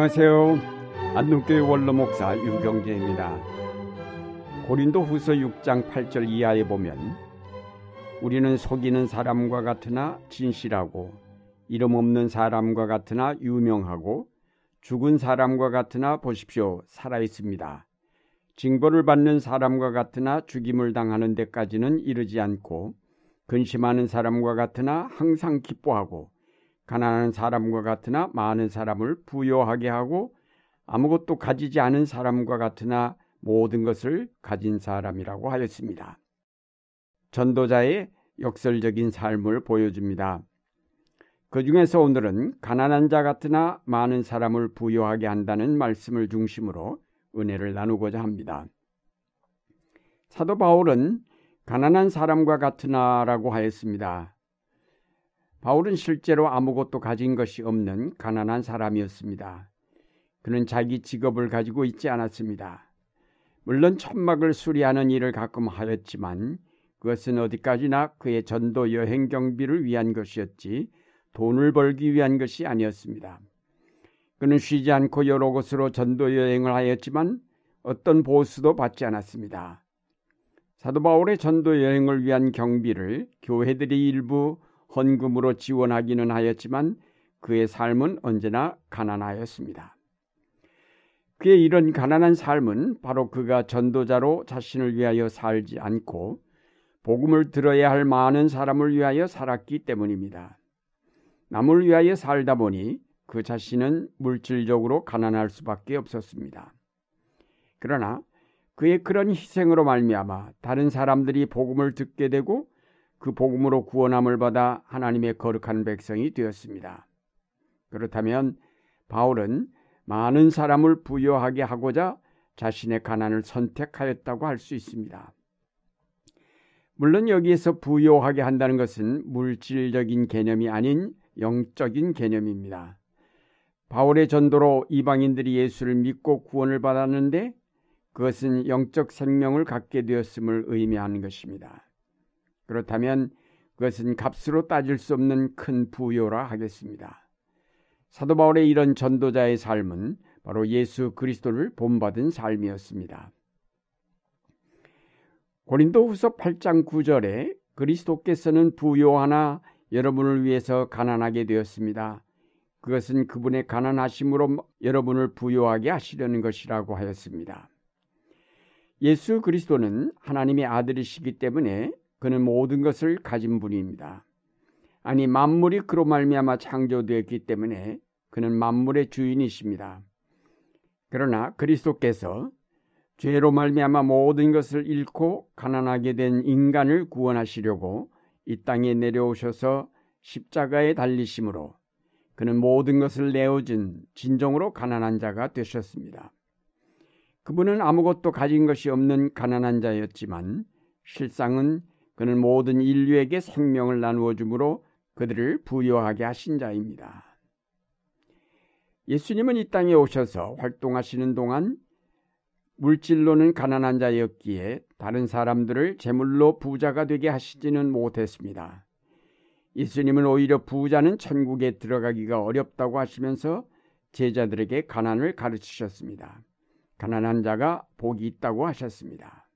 안녕하세요. 안동교회 원로 목사 유경재입니다. 고린도 후서 6장 8절 이하에 보면 우리는 속이는 사람과 같으나 진실하고 이름 없는 사람과 같으나 유명하고 죽은 사람과 같으나 보십시오 살아 있습니다. 징벌을 받는 사람과 같으나 죽임을 당하는 데까지는 이르지 않고 근심하는 사람과 같으나 항상 기뻐하고 가난한 사람과 같으나 많은 사람을 부여하게 하고 아무것도 가지지 않은 사람과 같으나 모든 것을 가진 사람이라고 하였습니다. 전도자의 역설적인 삶을 보여줍니다. 그 중에서 오늘은 가난한 자 같으나 많은 사람을 부여하게 한다는 말씀을 중심으로 은혜를 나누고자 합니다. 사도 바울은 가난한 사람과 같으나라고 하였습니다. 바울은 실제로 아무것도 가진 것이 없는 가난한 사람이었습니다. 그는 자기 직업을 가지고 있지 않았습니다. 물론 천막을 수리하는 일을 가끔 하였지만 그것은 어디까지나 그의 전도 여행 경비를 위한 것이었지 돈을 벌기 위한 것이 아니었습니다. 그는 쉬지 않고 여러 곳으로 전도 여행을 하였지만 어떤 보수도 받지 않았습니다. 사도 바울의 전도 여행을 위한 경비를 교회들이 일부 헌금으로 지원하기는 하였지만 그의 삶은 언제나 가난하였습니다. 그의 이런 가난한 삶은 바로 그가 전도자로 자신을 위하여 살지 않고 복음을 들어야 할 많은 사람을 위하여 살았기 때문입니다. 남을 위하여 살다 보니 그 자신은 물질적으로 가난할 수밖에 없었습니다. 그러나 그의 그런 희생으로 말미암아 다른 사람들이 복음을 듣게 되고 그 복음으로 구원함을 받아 하나님의 거룩한 백성이 되었습니다. 그렇다면 바울은 많은 사람을 부여하게 하고자 자신의 가난을 선택하였다고 할 수 있습니다. 물론 여기에서 부여하게 한다는 것은 물질적인 개념이 아닌 영적인 개념입니다. 바울의 전도로 이방인들이 예수를 믿고 구원을 받았는데 그것은 영적 생명을 갖게 되었음을 의미하는 것입니다. 그렇다면 그것은 값으로 따질 수 없는 큰 부요라 하겠습니다. 사도 바울의 이런 전도자의 삶은 바로 예수 그리스도를 본받은 삶이었습니다. 고린도 후서 8장 9절에 그리스도께서는 부요하나 여러분을 위해서 가난하게 되었습니다. 그것은 그분의 가난하심으로 여러분을 부요하게 하시려는 것이라고 하였습니다. 예수 그리스도는 하나님의 아들이시기 때문에 그는 모든 것을 가진 분입니다. 아니 만물이 그로 말미암아 창조되었기 때문에 그는 만물의 주인이십니다. 그러나 그리스도께서 죄로 말미암아 모든 것을 잃고 가난하게 된 인간을 구원하시려고 이 땅에 내려오셔서 십자가에 달리심으로 그는 모든 것을 내어준 진정으로 가난한 자가 되셨습니다. 그분은 아무것도 가진 것이 없는 가난한 자였지만 실상은 그는 모든 인류에게 생명을 나누어 주므로 그들을 부여하게 하신 자입니다. 예수님은 이 땅에 오셔서 활동하시는 동안 물질로는 가난한 자였기에 다른 사람들을 제물로 부자가 되게 하시지는 못했습니다. 예수님은 오히려 부자는 천국에 들어가기가 어렵다고 하시면서 제자들에게 가난을 가르치셨습니다. 가난한 자가 복이 있다고 하셨습니다.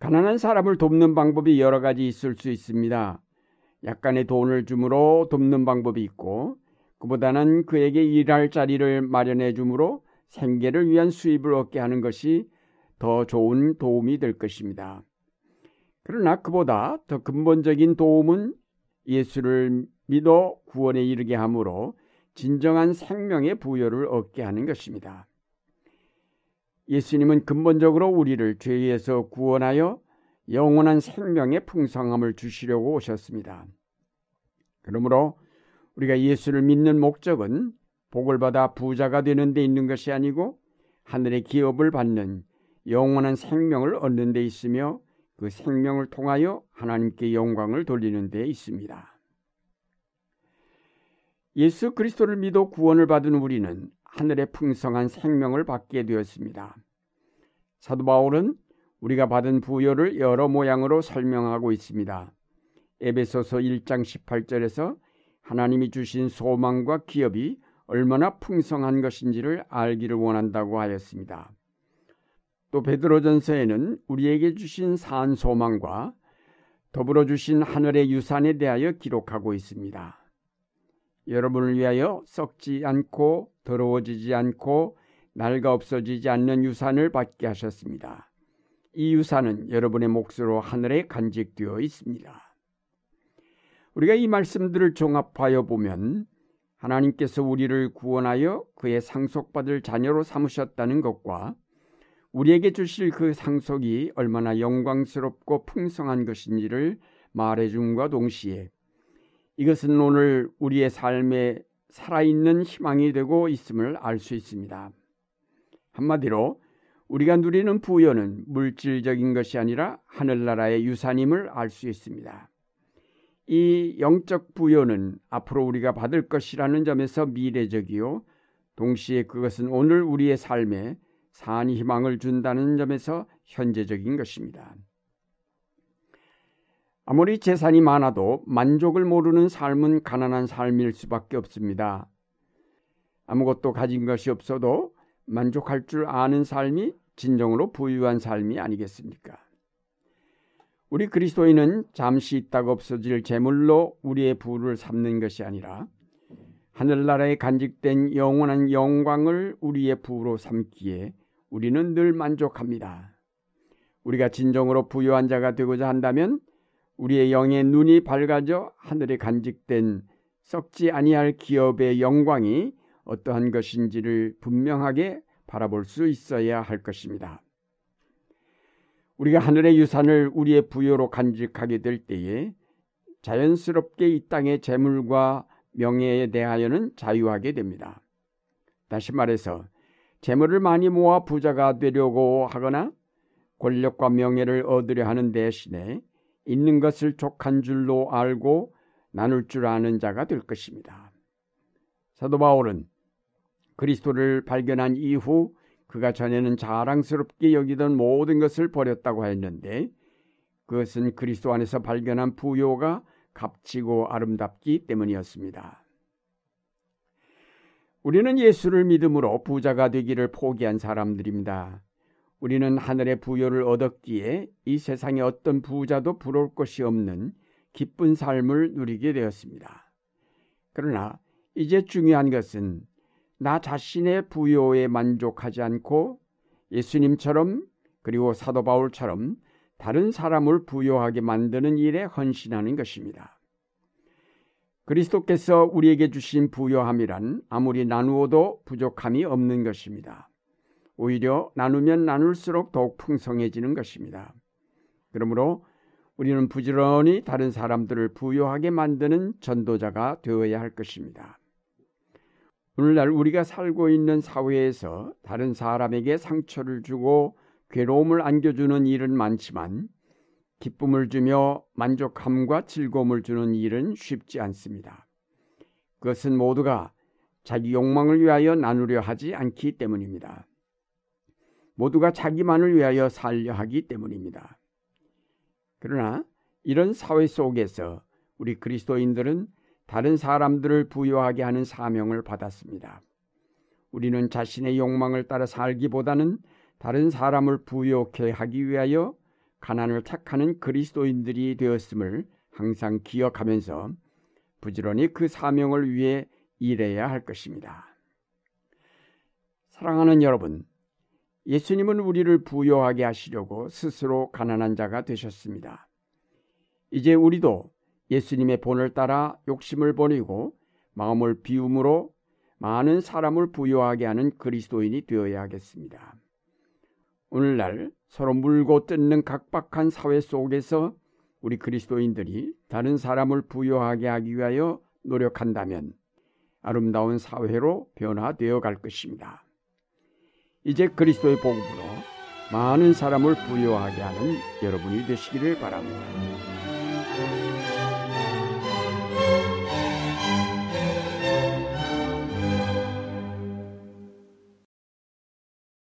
가난한 사람을 돕는 방법이 여러 가지 있을 수 있습니다. 약간의 돈을 주므로 돕는 방법이 있고 그보다는 그에게 일할 자리를 마련해 주므로 생계를 위한 수입을 얻게 하는 것이 더 좋은 도움이 될 것입니다. 그러나 그보다 더 근본적인 도움은 예수를 믿어 구원에 이르게 하므로 진정한 생명의 부여를 얻게 하는 것입니다. 예수님은 근본적으로 우리를 죄에서 구원하여 영원한 생명의 풍성함을 주시려고 오셨습니다. 그러므로 우리가 예수를 믿는 목적은 복을 받아 부자가 되는 데 있는 것이 아니고 하늘의 기업을 받는 영원한 생명을 얻는 데 있으며 그 생명을 통하여 하나님께 영광을 돌리는 데 있습니다. 예수 그리스도를 믿어 구원을 받은 우리는 하늘의 풍성한 생명을 받게 되었습니다. 사도 바울은 우리가 받은 부여를 여러 모양으로 설명하고 있습니다. 에베소서 1장 18절에서 하나님이 주신 소망과 기업이 얼마나 풍성한 것인지를 알기를 원한다고 하였습니다. 또 베드로전서에는 우리에게 주신 산 소망과 더불어 주신 하늘의 유산에 대하여 기록하고 있습니다. 여러분을 위하여 썩지 않고 더러워지지 않고 낡아 없어지지 않는 유산을 받게 하셨습니다. 이 유산은 여러분의 몫으로 하늘에 간직되어 있습니다. 우리가 이 말씀들을 종합하여 보면 하나님께서 우리를 구원하여 그의 상속받을 자녀로 삼으셨다는 것과 우리에게 주실 그 상속이 얼마나 영광스럽고 풍성한 것인지를 말해줌과 동시에 이것은 오늘 우리의 삶에 살아있는 희망이 되고 있음을 알 수 있습니다. 한마디로 우리가 누리는 부여는 물질적인 것이 아니라 하늘나라의 유산임을 알 수 있습니다. 이 영적 부여는 앞으로 우리가 받을 것이라는 점에서 미래적이요. 동시에 그것은 오늘 우리의 삶에 산 희망을 준다는 점에서 현재적인 것입니다. 아무리 재산이 많아도 만족을 모르는 삶은 가난한 삶일 수밖에 없습니다. 아무것도 가진 것이 없어도 만족할 줄 아는 삶이 진정으로 부유한 삶이 아니겠습니까? 우리 그리스도인은 잠시 있다가 없어질 재물로 우리의 부를 삼는 것이 아니라 하늘나라에 간직된 영원한 영광을 우리의 부로 삼기에 우리는 늘 만족합니다. 우리가 진정으로 부유한 자가 되고자 한다면 우리의 영의 눈이 밝아져 하늘에 간직된 썩지 아니할 기업의 영광이 어떠한 것인지를 분명하게 바라볼 수 있어야 할 것입니다. 우리가 하늘의 유산을 우리의 부여로 간직하게 될 때에 자연스럽게 이 땅의 재물과 명예에 대하여는 자유하게 됩니다. 다시 말해서 재물을 많이 모아 부자가 되려고 하거나 권력과 명예를 얻으려 하는 대신에 있는 것을 족한 줄로 알고 나눌 줄 아는 자가 될 것입니다. 사도 바울은 그리스도를 발견한 이후 그가 전에는 자랑스럽게 여기던 모든 것을 버렸다고 했는데 그것은 그리스도 안에서 발견한 부요가 값지고 아름답기 때문이었습니다. 우리는 예수를 믿음으로 부자가 되기를 포기한 사람들입니다. 우리는 하늘의 부여를 얻었기에 이 세상에 어떤 부자도 부러울 것이 없는 기쁜 삶을 누리게 되었습니다. 그러나 이제 중요한 것은 나 자신의 부여에 만족하지 않고 예수님처럼 그리고 사도 바울처럼 다른 사람을 부여하게 만드는 일에 헌신하는 것입니다. 그리스도께서 우리에게 주신 부여함이란 아무리 나누어도 부족함이 없는 것입니다. 오히려 나누면 나눌수록 더욱 풍성해지는 것입니다. 그러므로 우리는 부지런히 다른 사람들을 부유하게 만드는 전도자가 되어야 할 것입니다. 오늘날 우리가 살고 있는 사회에서 다른 사람에게 상처를 주고 괴로움을 안겨주는 일은 많지만 기쁨을 주며 만족함과 즐거움을 주는 일은 쉽지 않습니다. 그것은 모두가 자기 욕망을 위하여 나누려 하지 않기 때문입니다. 모두가 자기만을 위하여 살려 하기 때문입니다. 그러나 이런 사회 속에서 우리 그리스도인들은 다른 사람들을 부여하게 하는 사명을 받았습니다. 우리는 자신의 욕망을 따라 살기보다는 다른 사람을 부여케 하기 위하여 가난을 택하는 그리스도인들이 되었음을 항상 기억하면서 부지런히 그 사명을 위해 일해야 할 것입니다. 사랑하는 여러분, 예수님은 우리를 부여하게 하시려고 스스로 가난한 자가 되셨습니다. 이제 우리도 예수님의 본을 따라 욕심을 버리고 마음을 비움으로 많은 사람을 부여하게 하는 그리스도인이 되어야 하겠습니다. 오늘날 서로 물고 뜯는 각박한 사회 속에서 우리 그리스도인들이 다른 사람을 부여하게 하기 위하여 노력한다면 아름다운 사회로 변화되어 갈 것입니다. 이제 그리스도의 복음으로 많은 사람을 부여하게 하는 여러분이 되시기를 바랍니다.